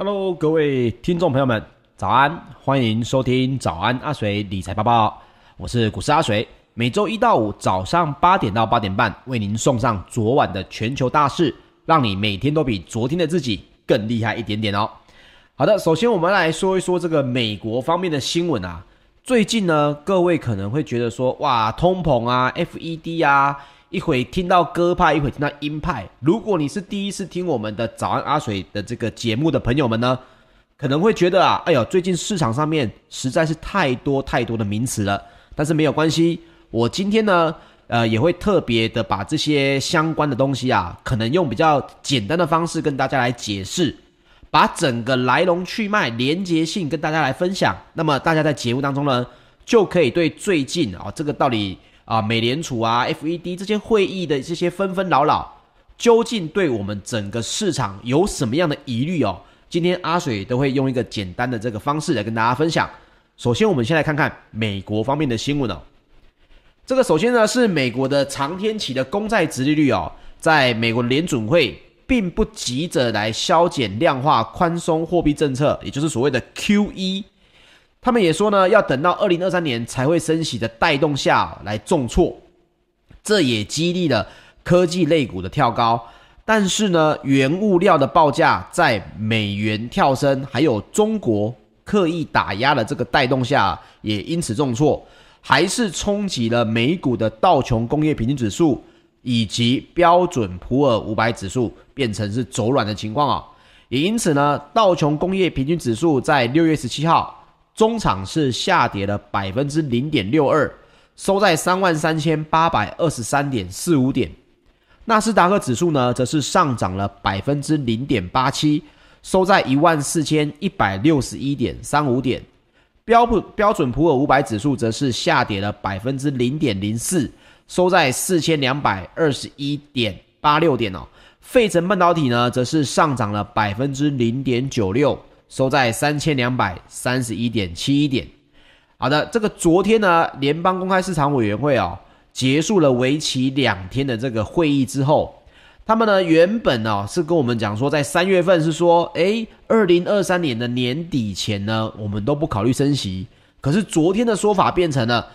Hello，各位听众朋友们，早安！欢迎收听早安阿水理财报报，我是股市阿水，每周一到五早上八点到八点半为您送上昨晚的全球大事，让你每天都比昨天的自己更厉害一点点哦。好的，首先我们来说一说这个美国方面的新闻啊。最近呢，各位可能会觉得说，哇，通膨啊，FED 啊，一会听到鸽派，一会听到鹰派。如果你是第一次听我们的早安阿水的这个节目的朋友们呢，可能会觉得啊，哎呦，最近市场上面实在是太多太多的名词了。但是没有关系，我今天呢，呃，也会特别的把这些相关的东西啊，可能用比较简单的方式跟大家来解释。把整个来龙去脉、连结性跟大家来分享，那么大家在节目当中呢，就可以对最近啊、这个到底啊，美联储啊、FED 这些会议的这些纷纷扰扰，究竟对我们整个市场有什么样的疑虑哦？今天阿水都会用一个简单的这个方式来跟大家分享。首先，我们先来看看美国方面的新闻哦。这个首先呢是美国的长天期的公债殖利率哦，在美国联准会。并不急着来削减量化宽松货币政策，也就是所谓的 QE。他们也说呢，要等到二零二三年才会升息的带动下来重挫，这也激励了科技类股的跳高。但是呢，原物料的报价在美元跳升，还有中国刻意打压的这个带动下，也因此重挫，还是冲击了美股的道琼工业平均指数。以及标准普尔五百指数变成是走软的情况啊，也因此呢，道琼工业平均指数在六月十七号中场是下跌了百分之零点六二，收在三万三千八百二十三点四五点。纳斯达克指数呢，则是上涨了百分之零点八七，收在一万四千一百六十一点三五点。标普标准普尔五百指数则是下跌了百分之零点零四。收在四千两百二十一点八六点哦，费城半导体呢，则是上涨了百分之零点九六，收在三千两百三十一点七一点。好的，这个昨天呢，联邦公开市场委员会哦，结束了为期两天的这个会议之后，他们呢原本哦是跟我们讲说，在三月份是说，诶，二零二三年的年底前呢，我们都不考虑升息。可是昨天的说法变成了。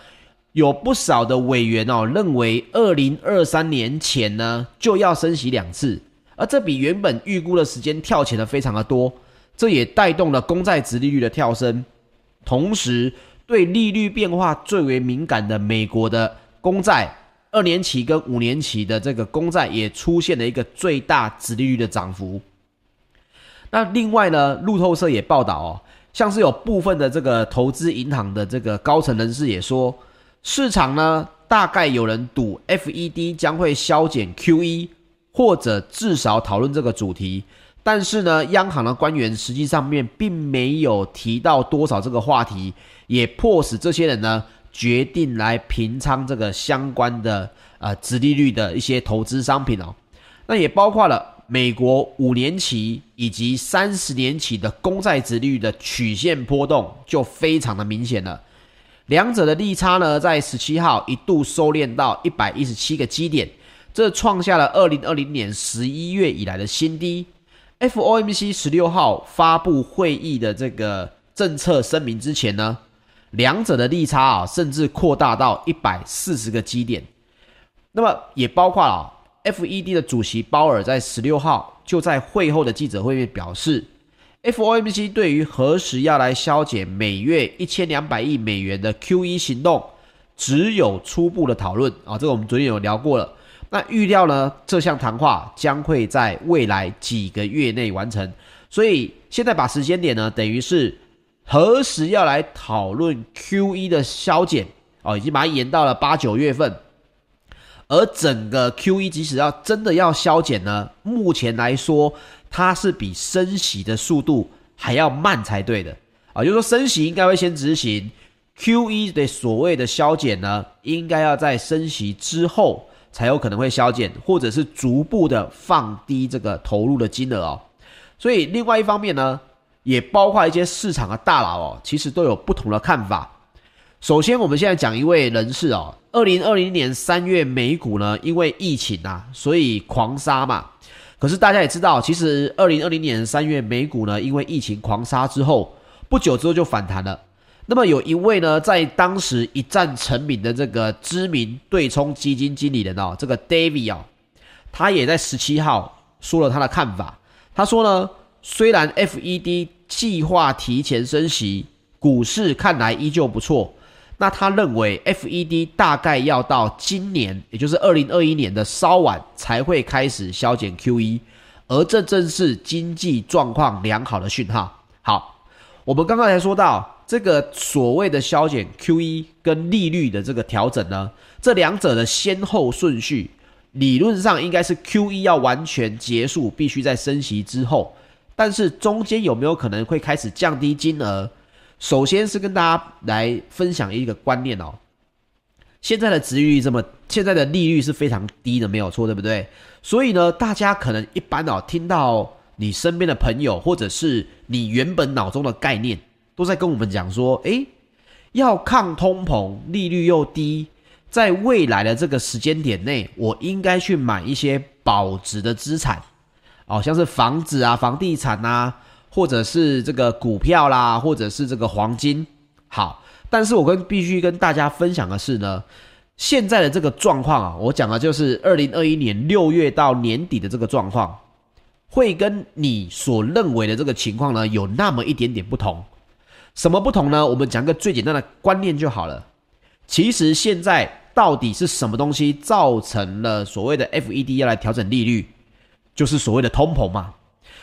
有不少的委员哦，认为二零二三年前呢就要升息两次，而这比原本预估的时间跳前的非常的多，这也带动了公债殖利率的跳升，同时对利率变化最为敏感的美国的公债二年期跟五年期的这个公债也出现了一个最大殖利率的涨幅。那另外呢，路透社也报道哦，像是有部分的这个投资银行的这个高层人士也说。市场呢，大概有人赌 FED 将会削减 QE，或者至少讨论这个主题。但是呢，央行的官员实际上面并没有提到多少这个话题，也迫使这些人呢决定来平仓这个相关的呃殖利率的一些投资商品哦。那也包括了美国五年期以及三十年期的公债殖利率的曲线波动就非常的明显了。两者的利差呢，在十七号一度收敛到一百一十七个基点，这创下了二零二零年十一月以来的新低。FOMC 十六号发布会议的这个政策声明之前呢，两者的利差啊，甚至扩大到一百四十个基点。那么也包括了 FED 的主席鲍尔在十六号就在会后的记者会面表示。FOMC 对于何时要来削减每月一千两百亿美元的 QE 行动，只有初步的讨论啊，这个我们昨天有聊过了。那预料呢，这项谈话将会在未来几个月内完成。所以现在把时间点呢，等于是何时要来讨论 QE 的削减哦，已经把它延到了八九月份。而整个 QE 即使要真的要削减呢，目前来说。它是比升息的速度还要慢才对的啊，就是说升息应该会先执行，QE 的所谓的削减呢，应该要在升息之后才有可能会削减，或者是逐步的放低这个投入的金额哦。所以另外一方面呢，也包括一些市场的大佬哦，其实都有不同的看法。首先，我们现在讲一位人士哦，二零二零年三月美股呢，因为疫情啊，所以狂杀嘛。可是大家也知道，其实二零二零年三月美股呢，因为疫情狂杀之后，不久之后就反弹了。那么有一位呢，在当时一战成名的这个知名对冲基金经理人哦，这个 David 哦，他也在十七号说了他的看法。他说呢，虽然 FED 计划提前升息，股市看来依旧不错。那他认为 FED 大概要到今年，也就是二零二一年的稍晚才会开始削减 QE，而这正是经济状况良好的讯号。好，我们刚刚才说到。这个所谓的削减 QE 跟利率的这个调整呢，这两者的先后顺序，理论上应该是 QE 要完全结束，必须在升息之后。但是中间有没有可能会开始降低金额？首先是跟大家来分享一个观念哦。现在的殖利率这么，现在的利率是非常低的，没有错，对不对？所以呢，大家可能一般哦，听到你身边的朋友，或者是你原本脑中的概念。都在跟我们讲说，诶，要抗通膨，利率又低，在未来的这个时间点内，我应该去买一些保值的资产，哦，像是房子啊、房地产啊，或者是这个股票啦，或者是这个黄金。好，但是我跟必须跟大家分享的是呢，现在的这个状况啊，我讲的就是二零二一年六月到年底的这个状况，会跟你所认为的这个情况呢，有那么一点点不同。什么不同呢？我们讲个最简单的观念就好了。其实现在到底是什么东西造成了所谓的 FED 要来调整利率，就是所谓的通膨嘛。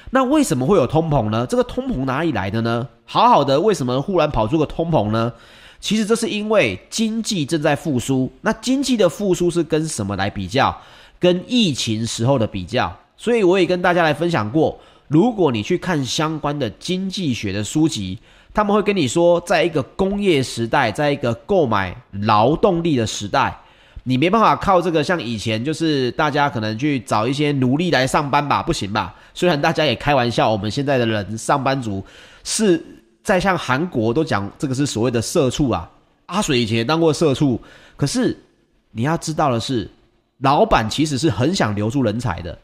那为什么会有通膨呢？这个通膨哪里来的呢？好好的，为什么忽然跑出个通膨呢？其实这是因为经济正在复苏。那经济的复苏是跟什么来比较？跟疫情时候的比较。所以我也跟大家来分享过，如果你去看相关的经济学的书籍。他们会跟你说，在一个工业时代，在一个购买劳动力的时代，你没办法靠这个像以前，就是大家可能去找一些奴隶来上班吧，不行吧？虽然大家也开玩笑，我们现在的人上班族是在像韩国都讲这个是所谓的社畜啊。阿水以前当过社畜，可是你要知道的是，老板其实是很想留住人才的，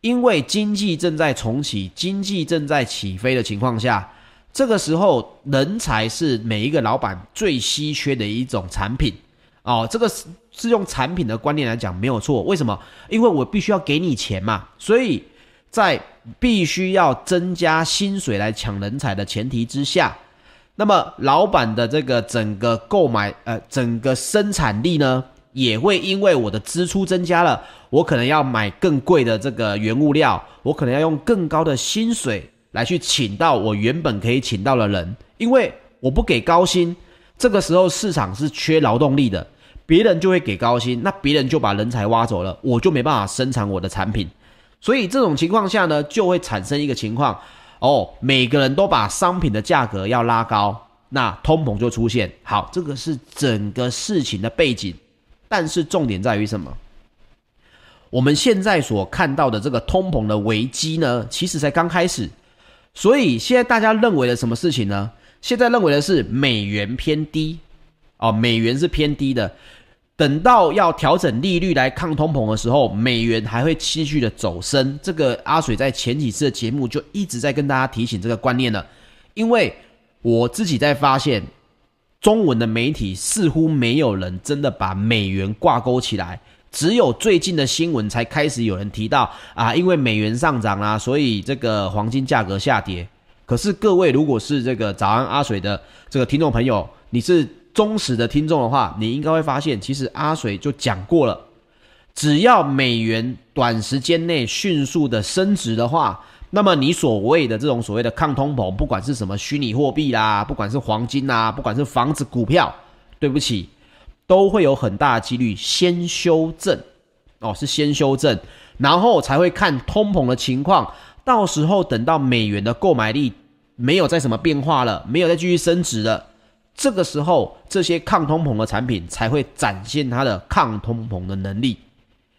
因为经济正在重启，经济正在起飞的情况下。这个时候，人才是每一个老板最稀缺的一种产品哦。这个是是用产品的观念来讲没有错。为什么？因为我必须要给你钱嘛。所以在必须要增加薪水来抢人才的前提之下，那么老板的这个整个购买呃整个生产力呢，也会因为我的支出增加了，我可能要买更贵的这个原物料，我可能要用更高的薪水。来去请到我原本可以请到的人，因为我不给高薪，这个时候市场是缺劳动力的，别人就会给高薪，那别人就把人才挖走了，我就没办法生产我的产品，所以这种情况下呢，就会产生一个情况，哦，每个人都把商品的价格要拉高，那通膨就出现。好，这个是整个事情的背景，但是重点在于什么？我们现在所看到的这个通膨的危机呢，其实才刚开始。所以现在大家认为的什么事情呢？现在认为的是美元偏低，哦，美元是偏低的。等到要调整利率来抗通膨的时候，美元还会继续的走升。这个阿水在前几次的节目就一直在跟大家提醒这个观念了。因为我自己在发现，中文的媒体似乎没有人真的把美元挂钩起来。只有最近的新闻才开始有人提到啊，因为美元上涨啦，所以这个黄金价格下跌。可是各位，如果是这个早安阿水的这个听众朋友，你是忠实的听众的话，你应该会发现，其实阿水就讲过了，只要美元短时间内迅速的升值的话，那么你所谓的这种所谓的抗通膨，不管是什么虚拟货币啦，不管是黄金啦，不管是房子、股票，对不起。都会有很大的几率先修正，哦，是先修正，然后才会看通膨的情况。到时候等到美元的购买力没有再什么变化了，没有再继续升值了，这个时候这些抗通膨的产品才会展现它的抗通膨的能力。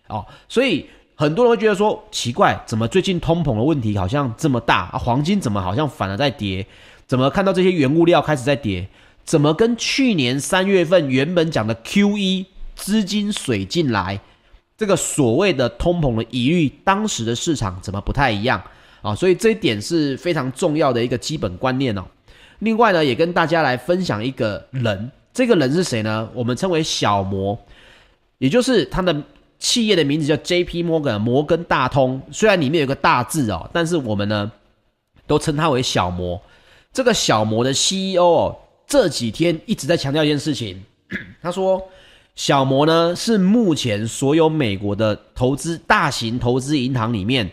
哦，所以很多人会觉得说奇怪，怎么最近通膨的问题好像这么大啊？黄金怎么好像反而在跌？怎么看到这些原物料开始在跌？怎么跟去年三月份原本讲的 QE 资金水进来，这个所谓的通膨的疑虑，当时的市场怎么不太一样啊？所以这一点是非常重要的一个基本观念哦。另外呢，也跟大家来分享一个人，这个人是谁呢？我们称为小摩，也就是他的企业的名字叫 J.P. Morgan 摩根大通。虽然里面有个大字哦，但是我们呢都称他为小摩。这个小摩的 CEO 哦，这几天一直在强调一件事情，他说小摩呢是目前所有美国的投资大型投资银行里面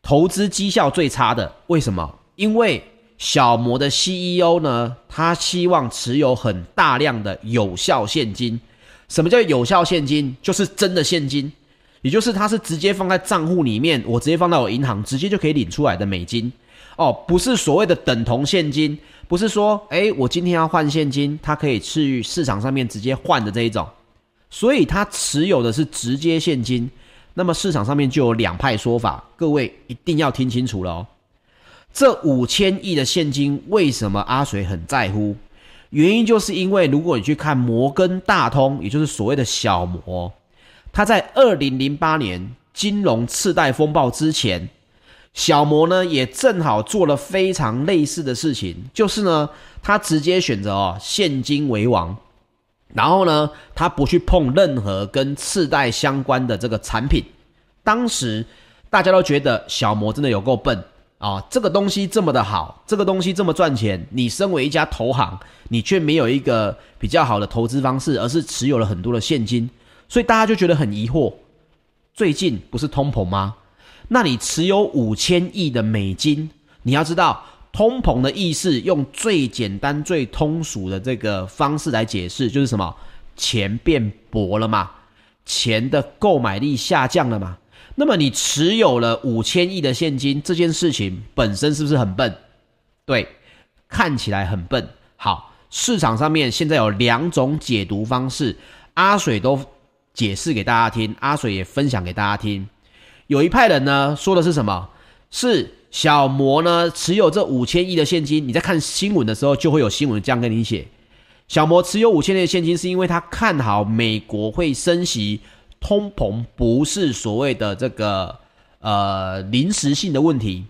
投资绩效最差的。为什么？因为小摩的 CEO 呢，他希望持有很大量的有效现金。什么叫有效现金？就是真的现金，也就是它是直接放在账户里面，我直接放到我银行，直接就可以领出来的美金。哦，不是所谓的等同现金，不是说，诶，我今天要换现金，它可以去市场上面直接换的这一种。所以它持有的是直接现金。那么市场上面就有两派说法，各位一定要听清楚了哦。这五千亿的现金为什么阿水很在乎？原因就是因为如果你去看摩根大通，也就是所谓的小摩，他在二零零八年金融次贷风暴之前，小摩呢也正好做了非常类似的事情，就是呢他直接选择哦现金为王，然后呢他不去碰任何跟次贷相关的这个产品。当时大家都觉得小摩真的有够笨。啊、这个东西这么的好，这个东西这么赚钱，你身为一家投行，你却没有一个比较好的投资方式，而是持有了很多的现金，所以大家就觉得很疑惑。最近不是通膨吗？那你持有五千亿的美金，你要知道，通膨的意思，用最简单、最通俗的这个方式来解释，就是什么？钱变薄了嘛，钱的购买力下降了嘛。那么你持有了五千亿的现金，这件事情本身是不是很笨？对，看起来很笨。好，市场上面现在有两种解读方式，阿水都解释给大家听，阿水也分享给大家听。有一派人呢说的是什么？是小摩呢持有这五千亿的现金，你在看新闻的时候就会有新闻这样跟你写：小摩持有五千亿的现金是因为他看好美国会升息。通膨不是所谓的这个呃临时性的问题，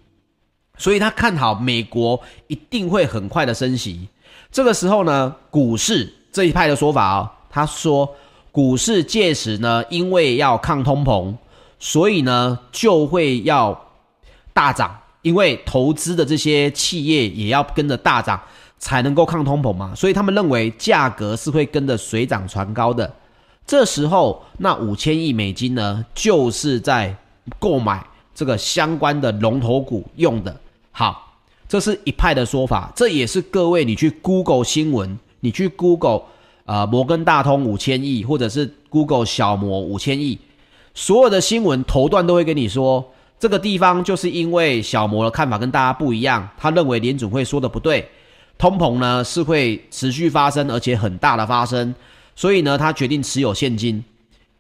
所以他看好美国一定会很快的升息。这个时候呢，股市这一派的说法哦，他说股市届时呢，因为要抗通膨，所以呢就会要大涨，因为投资的这些企业也要跟着大涨，才能够抗通膨嘛。所以他们认为价格是会跟着水涨船高的。这时候，那五千亿美金呢，就是在购买这个相关的龙头股用的。好，这是一派的说法，这也是各位你去 Google 新闻，你去 Google 呃摩根大通五千亿，或者是 Google 小摩五千亿，所有的新闻头段都会跟你说，这个地方就是因为小摩的看法跟大家不一样，他认为联准会说的不对，通膨呢是会持续发生，而且很大的发生。所以呢，他决定持有现金。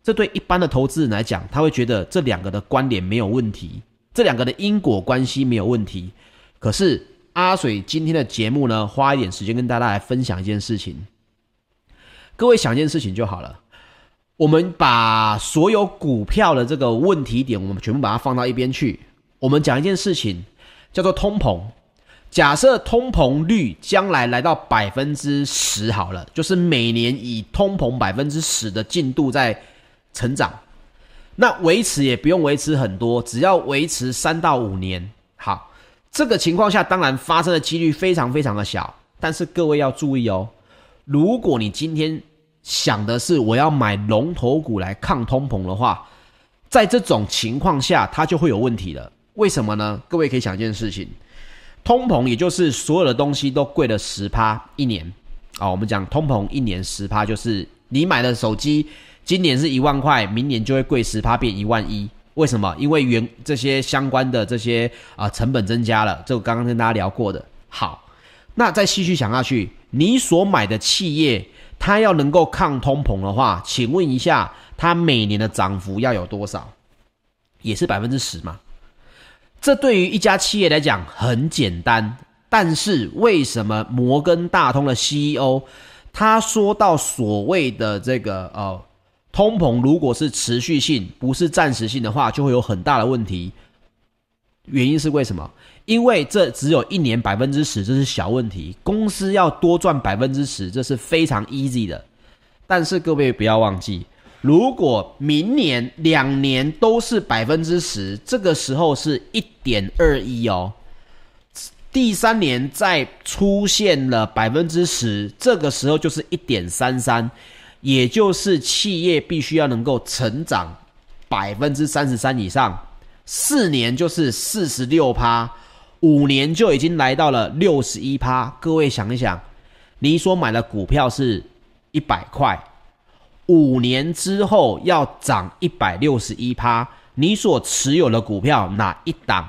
这对一般的投资人来讲，他会觉得这两个的关联没有问题，这两个的因果关系没有问题。可是阿水今天的节目呢，花一点时间跟大家来分享一件事情。各位想一件事情就好了。我们把所有股票的这个问题点，我们全部把它放到一边去。我们讲一件事情，叫做通膨。假设通膨率将来来到百分之十好了，就是每年以通膨百分之十的进度在成长，那维持也不用维持很多，只要维持三到五年。好，这个情况下当然发生的几率非常非常的小，但是各位要注意哦，如果你今天想的是我要买龙头股来抗通膨的话，在这种情况下它就会有问题了。为什么呢？各位可以想一件事情。通膨也就是所有的东西都贵了十趴一年啊、哦，我们讲通膨一年十趴，就是你买的手机今年是一万块，明年就会贵十趴变一万一。为什么？因为原这些相关的这些啊、成本增加了，这我刚刚跟大家聊过的。好，那再继续想下去，你所买的企业它要能够抗通膨的话，请问一下，它每年的涨幅要有多少？也是百分之十嘛？这对于一家企业来讲很简单，但是为什么摩根大通的 CEO 他说到所谓的这个呃通膨如果是持续性，不是暂时性的话，就会有很大的问题。原因是为什么？因为这只有一年百分之十，这是小问题。公司要多赚百分之十，这是非常 easy 的。但是各位不要忘记，如果明年两年都是百分之十，这个时候是一点二一哦。第三年再出现了百分之十，这个时候就是一点三三，也就是企业必须要能够成长百分之三十三以上。四年就是四十六趴，五年就已经来到了六十一趴。各位想一想，你所买的股票是一百块，五年之后要涨一百六十一趴，你所持有的股票哪一档，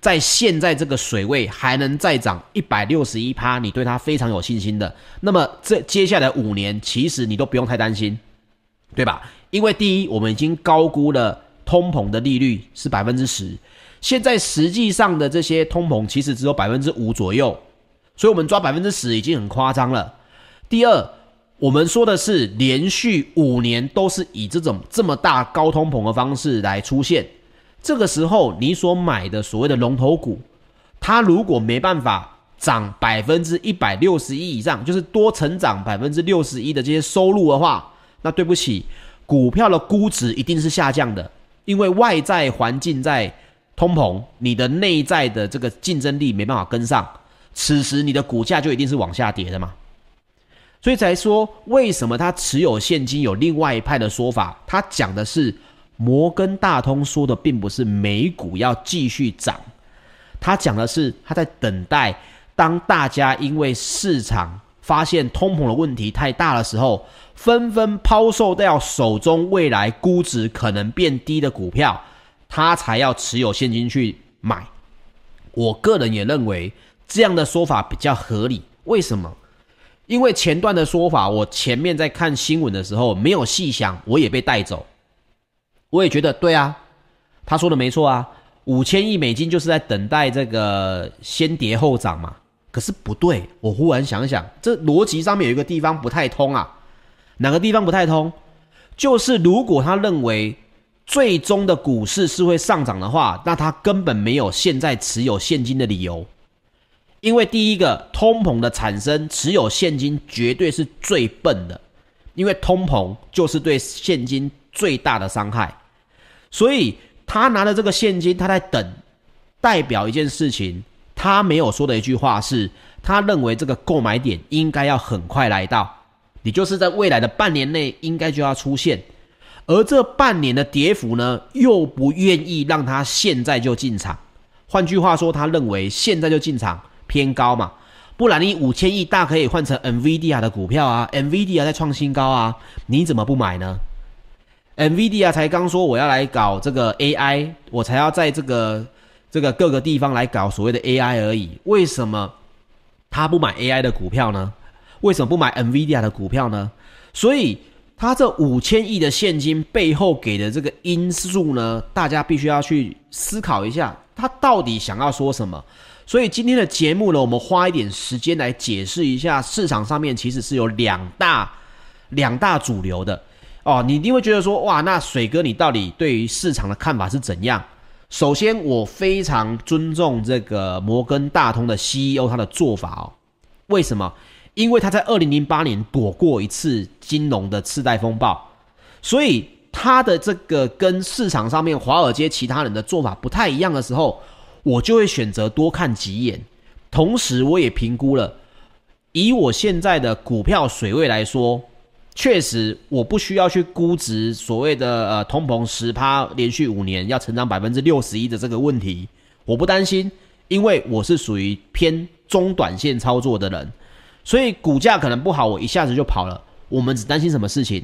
在现在这个水位还能再涨一百六十一趴？你对它非常有信心的，那么这接下来五年其实你都不用太担心，对吧？因为第一，我们已经高估了。通膨的利率是百分之十，现在实际上的这些通膨其实只有百分之五左右，所以我们抓百分之十已经很夸张了。第二，我们说的是连续五年都是以这种这么大高通膨的方式来出现，这个时候你所买的所谓的龙头股，它如果没办法涨百分之一百六十一以上，就是多成长百分之六十一的这些收入的话，那对不起，股票的估值一定是下降的。因为外在环境在通膨，你的内在的这个竞争力没办法跟上，此时你的股价就一定是往下跌的嘛。所以才说，为什么他持有现金有另外一派的说法？他讲的是摩根大通说的，并不是美股要继续涨，他讲的是他在等待，当大家因为市场发现通膨的问题太大的时候。纷纷抛售掉手中未来估值可能变低的股票，他才要持有现金去买。我个人也认为这样的说法比较合理。为什么？因为前段的说法，我前面在看新闻的时候没有细想，我也被带走。我也觉得对啊，他说的没错啊，五千亿美金就是在等待这个先跌后涨嘛。可是不对，我忽然想想，这逻辑上面有一个地方不太通啊。哪个地方不太通？就是如果他认为最终的股市是会上涨的话，那他根本没有现在持有现金的理由。因为第一个，通膨的产生，持有现金绝对是最笨的，因为通膨就是对现金最大的伤害。所以他拿着这个现金，他在等，代表一件事情，他没有说的一句话是，他认为这个购买点应该要很快来到。也就是在未来的半年内应该就要出现，而这半年的跌幅呢，又不愿意让他现在就进场。换句话说，他认为现在就进场偏高嘛，不然你五千亿大可以换成 NVIDIA 的股票啊，NVIDIA 在创新高啊，你怎么不买呢？NVIDIA 才刚说我要来搞这个 AI，我才要在这个这个各个地方来搞所谓的 AI 而已，为什么他不买 AI 的股票呢？为什么不买 NVIDIA 的股票呢？所以他这五千亿的现金背后给的这个因素呢，大家必须要去思考一下，他到底想要说什么。所以今天的节目呢，我们花一点时间来解释一下，市场上面其实是有两大两大主流的哦。你一定会觉得说，哇，那水哥你到底对于市场的看法是怎样？首先，我非常尊重这个摩根大通的 CEO 他的做法哦。为什么？因为他在二零零八年躲过一次金融的次贷风暴，所以他的这个跟市场上面华尔街其他人的做法不太一样的时候，我就会选择多看几眼。同时，我也评估了，以我现在的股票水位来说，确实我不需要去估值所谓的呃通膨十趴连续五年要成长百分之六十一的这个问题，我不担心，因为我是属于偏中短线操作的人。所以股价可能不好，我一下子就跑了。我们只担心什么事情？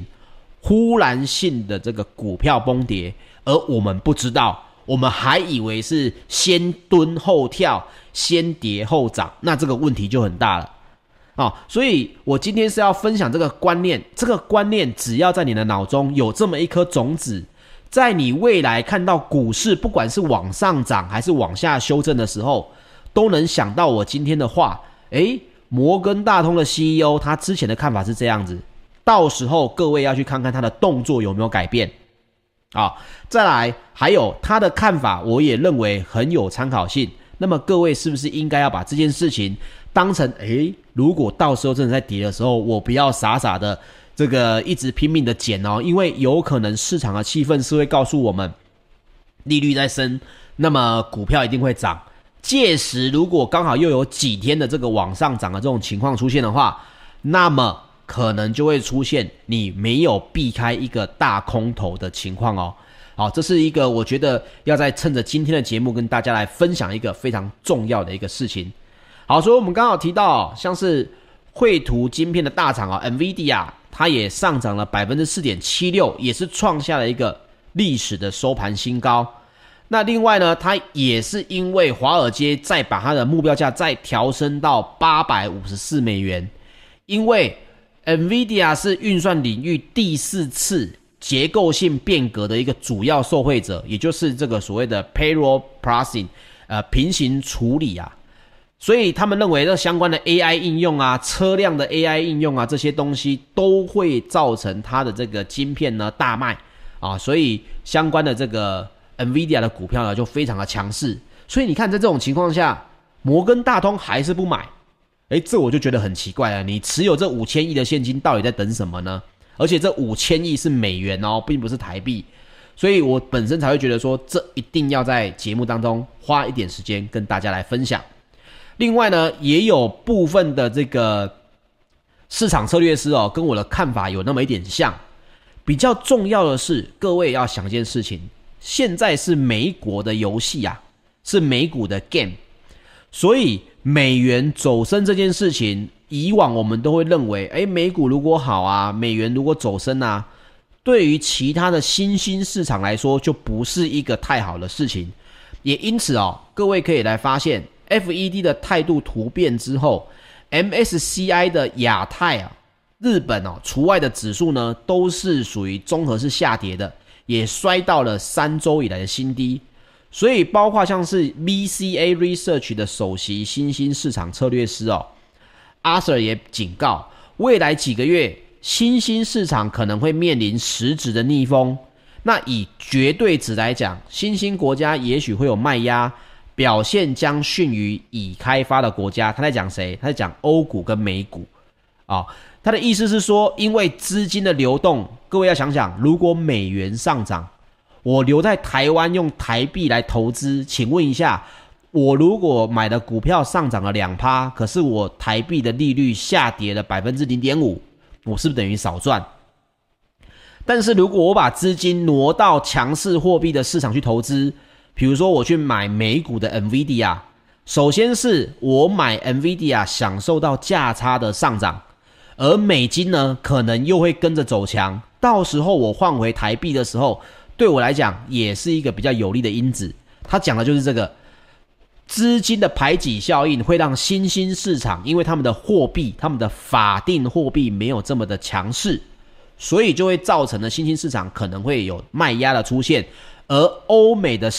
忽然性的这个股票崩跌，而我们不知道，我们还以为是先蹲后跳，先跌后涨，那这个问题就很大了啊！所以我今天是要分享这个观念，这个观念只要在你的脑中有这么一颗种子，在你未来看到股市不管是往上涨还是往下修正的时候，都能想到我今天的话，诶。摩根大通的 CEO，他之前的看法是这样子，到时候各位要去看看他的动作有没有改变。啊，再来还有他的看法，我也认为很有参考性。那么各位是不是应该要把这件事情当成，诶，如果到时候真的在跌的时候，我不要傻傻的这个一直拼命的减哦，因为有可能市场的气氛是会告诉我们，利率在升，那么股票一定会涨。届时如果刚好又有几天的这个往上涨的这种情况出现的话，那么可能就会出现你没有避开一个大空头的情况哦。好，这是一个我觉得要在趁着今天的节目跟大家来分享一个非常重要的一个事情。好，所以我们刚好提到，像是绘图晶片的大厂啊，NVIDIA，它也上涨了百分之四点七六，也是创下了一个历史的收盘新高。那另外呢，它也是因为华尔街再把它的目标价再调升到八百五十四美元，因为 NVIDIA 是运算领域第四次结构性变革的一个主要受惠者，也就是这个所谓的 Parallel Processing，呃，平行处理啊，所以他们认为这相关的 AI 应用啊，车辆的 AI 应用啊，这些东西都会造成它的这个晶片呢大卖。啊，所以相关的这个 NVIDIA 的股票呢就非常的强势，所以你看在这种情况下，摩根大通还是不买。诶，这我就觉得很奇怪了。你持有这五千亿的现金，到底在等什么呢？而且这五千亿是美元哦，并不是台币，所以我本身才会觉得说，这一定要在节目当中花一点时间跟大家来分享。另外呢，也有部分的这个市场策略师哦，跟我的看法有那么一点像。比较重要的是，各位要想一件事情，现在是美国的游戏啊，是美股的 game，所以。美元走升这件事情，以往我们都会认为，诶，美股如果好啊，美元如果走升啊，对于其他的新兴市场来说，就不是一个太好的事情。也因此哦，各位可以来发现，FED 的态度突变之后，MSCI 的亚太啊、日本哦除外的指数呢，都是属于综合式下跌的，也摔到了三周以来的新低。所以，包括像是 VCA Research 的首席新兴市场策略师哦，阿 Sir 也警告，未来几个月新兴市场可能会面临实质的逆风。那以绝对值来讲，新兴国家也许会有卖压，表现将逊于已开发的国家。他在讲谁？他在讲欧股跟美股啊、哦。他的意思是说，因为资金的流动，各位要想想，如果美元上涨。我留在台湾用台币来投资，请问一下，我如果买的股票上涨了两趴，可是我台币的利率下跌了百分之零点五，我是不是等于少赚？但是如果我把资金挪到强势货币的市场去投资，比如说我去买美股的 NVIDIA，首先是我买 NVIDIA 享受到价差的上涨，而美金呢可能又会跟着走强，到时候我换回台币的时候。对我来讲，也是一个比较有利的因子。他讲的就是这个资金的排挤效应，会让新兴市场，因为他们的货币、他们的法定货币没有这么的强势，所以就会造成了新兴市场可能会有卖压的出现，而欧美的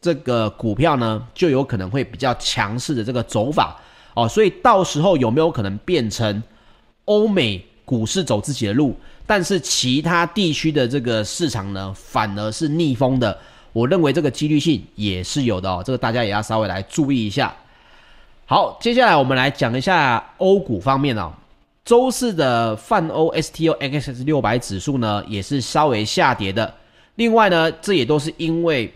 这个股票呢，就有可能会比较强势的这个走法哦。所以到时候有没有可能变成欧美股市走自己的路？但是其他地区的这个市场呢，反而是逆风的。我认为这个几率性也是有的哦，这个大家也要稍微来注意一下。好，接下来我们来讲一下欧股方面哦。周四的泛欧 STOXX 六百指数呢，也是稍微下跌的。另外呢，这也都是因为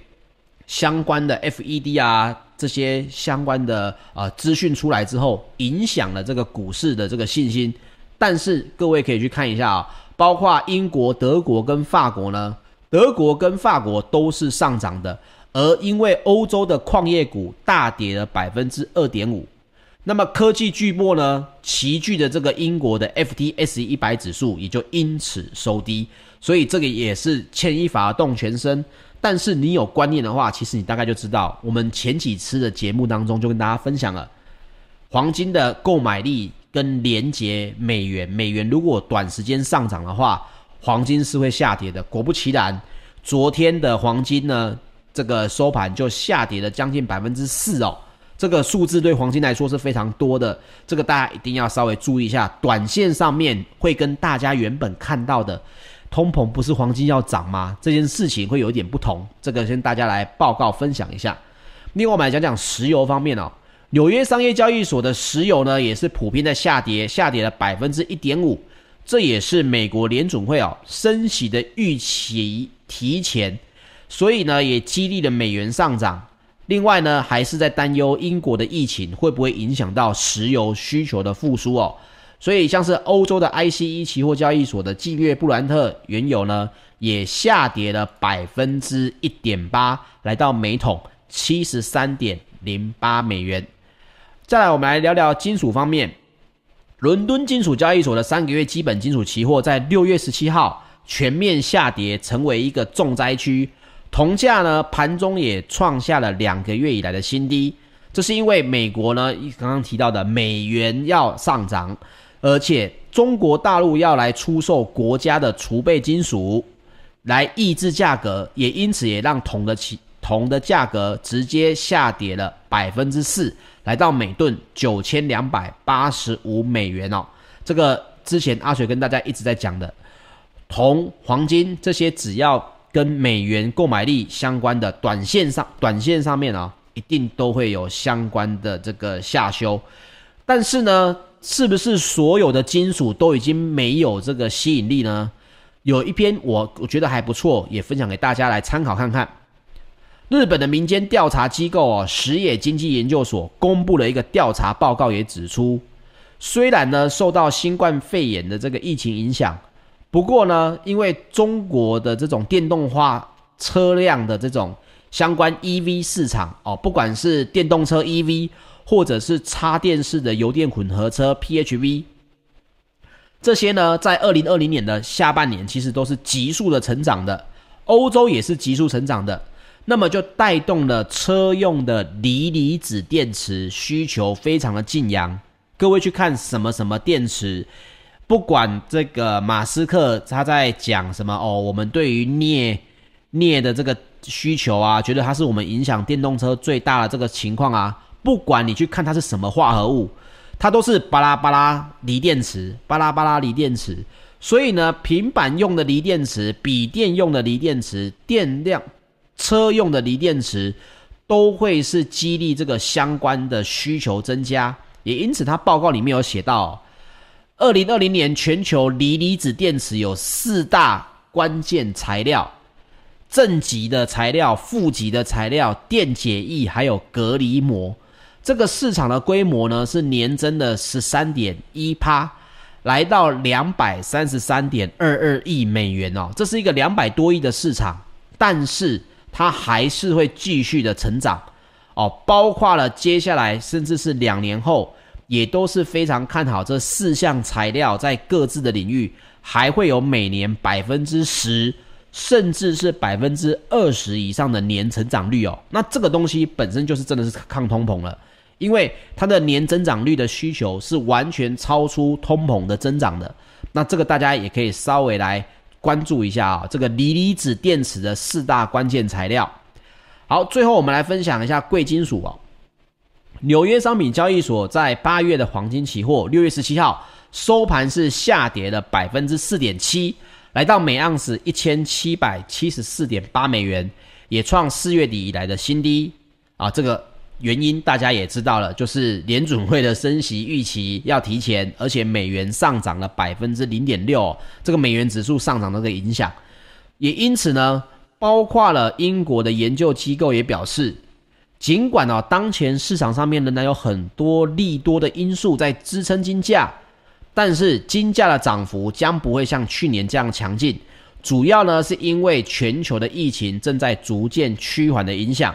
相关的 FED 啊这些相关的呃资讯出来之后，影响了这个股市的这个信心。但是各位可以去看一下啊。包括英国、德国跟法国呢，德国跟法国都是上涨的，而因为欧洲的矿业股大跌了百分之二点五，那么科技巨擘呢，齐聚的这个英国的 FTSE 一百指数也就因此收低，所以这个也是牵一发而动全身。但是你有观念的话，其实你大概就知道，我们前几次的节目当中就跟大家分享了黄金的购买力。跟连接美元，美元如果短时间上涨的话，黄金是会下跌的。果不其然，昨天的黄金呢，这个收盘就下跌了将近百分之四哦。这个数字对黄金来说是非常多的，这个大家一定要稍微注意一下。短线上面会跟大家原本看到的通膨不是黄金要涨吗？这件事情会有一点不同。这个先大家来报告分享一下。另外我们来讲讲石油方面哦，纽约商业交易所的石油呢也是普遍在下跌，下跌了百分之一点五，这也是美国联准会哦升息的预期提前，所以呢也激励了美元上涨。另外呢，还是在担忧英国的疫情会不会影响到石油需求的复苏哦。所以像是欧洲的 ICE 期货交易所的近月布兰特原油呢，也下跌了百分之一点八，来到每桶七十三点零八美元。再来，我们来聊聊金属方面，伦敦金属交易所的三个月基本金属期货在六月十七号全面下跌，成为一个重灾区。铜价呢，盘中也创下了两个月以来的新低，这是因为美国呢，刚刚提到的美元要上涨，而且中国大陆要来出售国家的储备金属，来抑制价格，也因此也让铜的起铜的价格直接下跌了百分之四，来到每吨九千两百八十五美元哦。这个之前阿水跟大家一直在讲的铜、黄金这些，只要跟美元购买力相关的短线上，短线上面啊，一定都会有相关的这个下修。但是呢，是不是所有的金属都已经没有这个吸引力呢？有一篇我我觉得还不错，也分享给大家来参考看看。日本的民间调查机构哦，矢野经济研究所公布了一个调查报告，也指出，虽然呢受到新冠肺炎的这个疫情影响。不过呢，因为中国的这种电动化车辆的这种相关 EV 市场哦，不管是电动车 EV，或者是插电式的油电混合车 PHV，这些呢，在二零二零年的下半年其实都是急速的成长的，欧洲也是急速成长的，那么就带动了车用的锂离子电池需求非常的劲扬。各位去看什么什么电池。不管这个马斯克他在讲什么哦，我们对于镍镍的这个需求啊，觉得它是我们影响电动车最大的这个情况啊。不管你去看它是什么化合物，它都是巴拉巴拉锂电池，巴拉巴拉锂电池。所以呢，平板用的锂电池、笔电用的锂电池、电量车用的锂电池，都会是激励这个相关的需求增加。也因此，它报告里面有写到。二零二零年，全球锂离子电池有四大关键材料：正极的材料、负极的材料、电解液，还有隔离膜。这个市场的规模呢，是年增的十三点一趴，来到两百三十三点二二亿美元哦。这是一个两百多亿的市场，但是它还是会继续的成长哦，包括了接下来甚至是两年后。也都是非常看好这四项材料在各自的领域还会有每年百分之十，甚至是百分之二十以上的年成长率哦。那这个东西本身就是真的是抗通膨了，因为它的年增长率的需求是完全超出通膨的增长的。那这个大家也可以稍微来关注一下啊，这个锂离子电池的四大关键材料。好，最后我们来分享一下贵金属哦。纽约商品交易所在八月的黄金期货，六月十七号收盘是下跌了百分之四点七，来到每盎司一千七百七十四点八美元，也创四月底以来的新低啊。这个原因大家也知道了，就是联准会的升息预期要提前，而且美元上涨了百分之零点六，这个美元指数上涨的这个影响，也因此呢，包括了英国的研究机构也表示。尽管哦，当前市场上面仍然有很多利多的因素在支撑金价，但是金价的涨幅将不会像去年这样强劲。主要呢是因为全球的疫情正在逐渐趋缓的影响。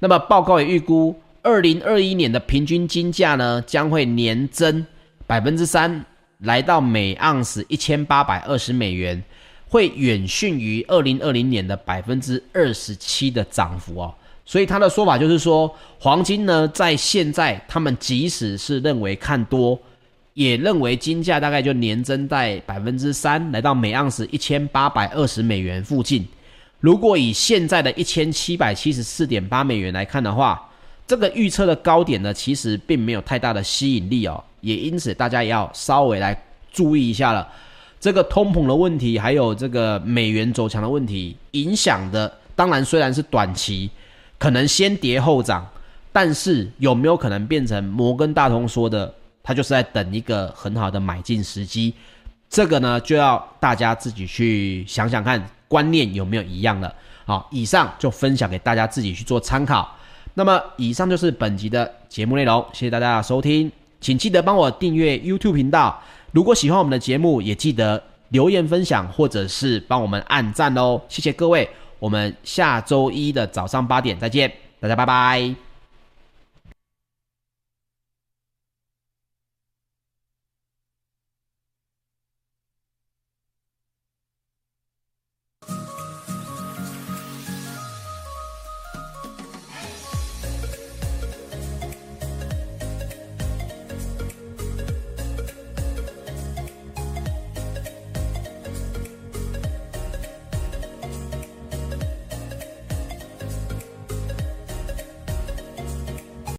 那么报告也预估，二零二一年的平均金价呢将会年增百分之三，来到每盎司一千八百二十美元，会远逊于二零二零年的百分之二十七的涨幅哦。所以他的说法就是说，黄金呢，在现在他们即使是认为看多，也认为金价大概就年增在百分之三，来到每盎司一千八百二十美元附近。如果以现在的一千七百七十四点八美元来看的话，这个预测的高点呢，其实并没有太大的吸引力哦，也因此大家也要稍微来注意一下了。这个通膨的问题，还有这个美元走强的问题，影响的当然虽然是短期，可能先跌后涨，但是有没有可能变成摩根大通说的，他就是在等一个很好的买进时机？这个呢，就要大家自己去想想看，观念有没有一样了。好，以上就分享给大家自己去做参考。那么，以上就是本集的节目内容，谢谢大家的收听，请记得帮我订阅 YouTube 频道。如果喜欢我们的节目，也记得留言分享，或者是帮我们按赞哦。谢谢各位，我们下周一的早上八点再见，大家拜拜。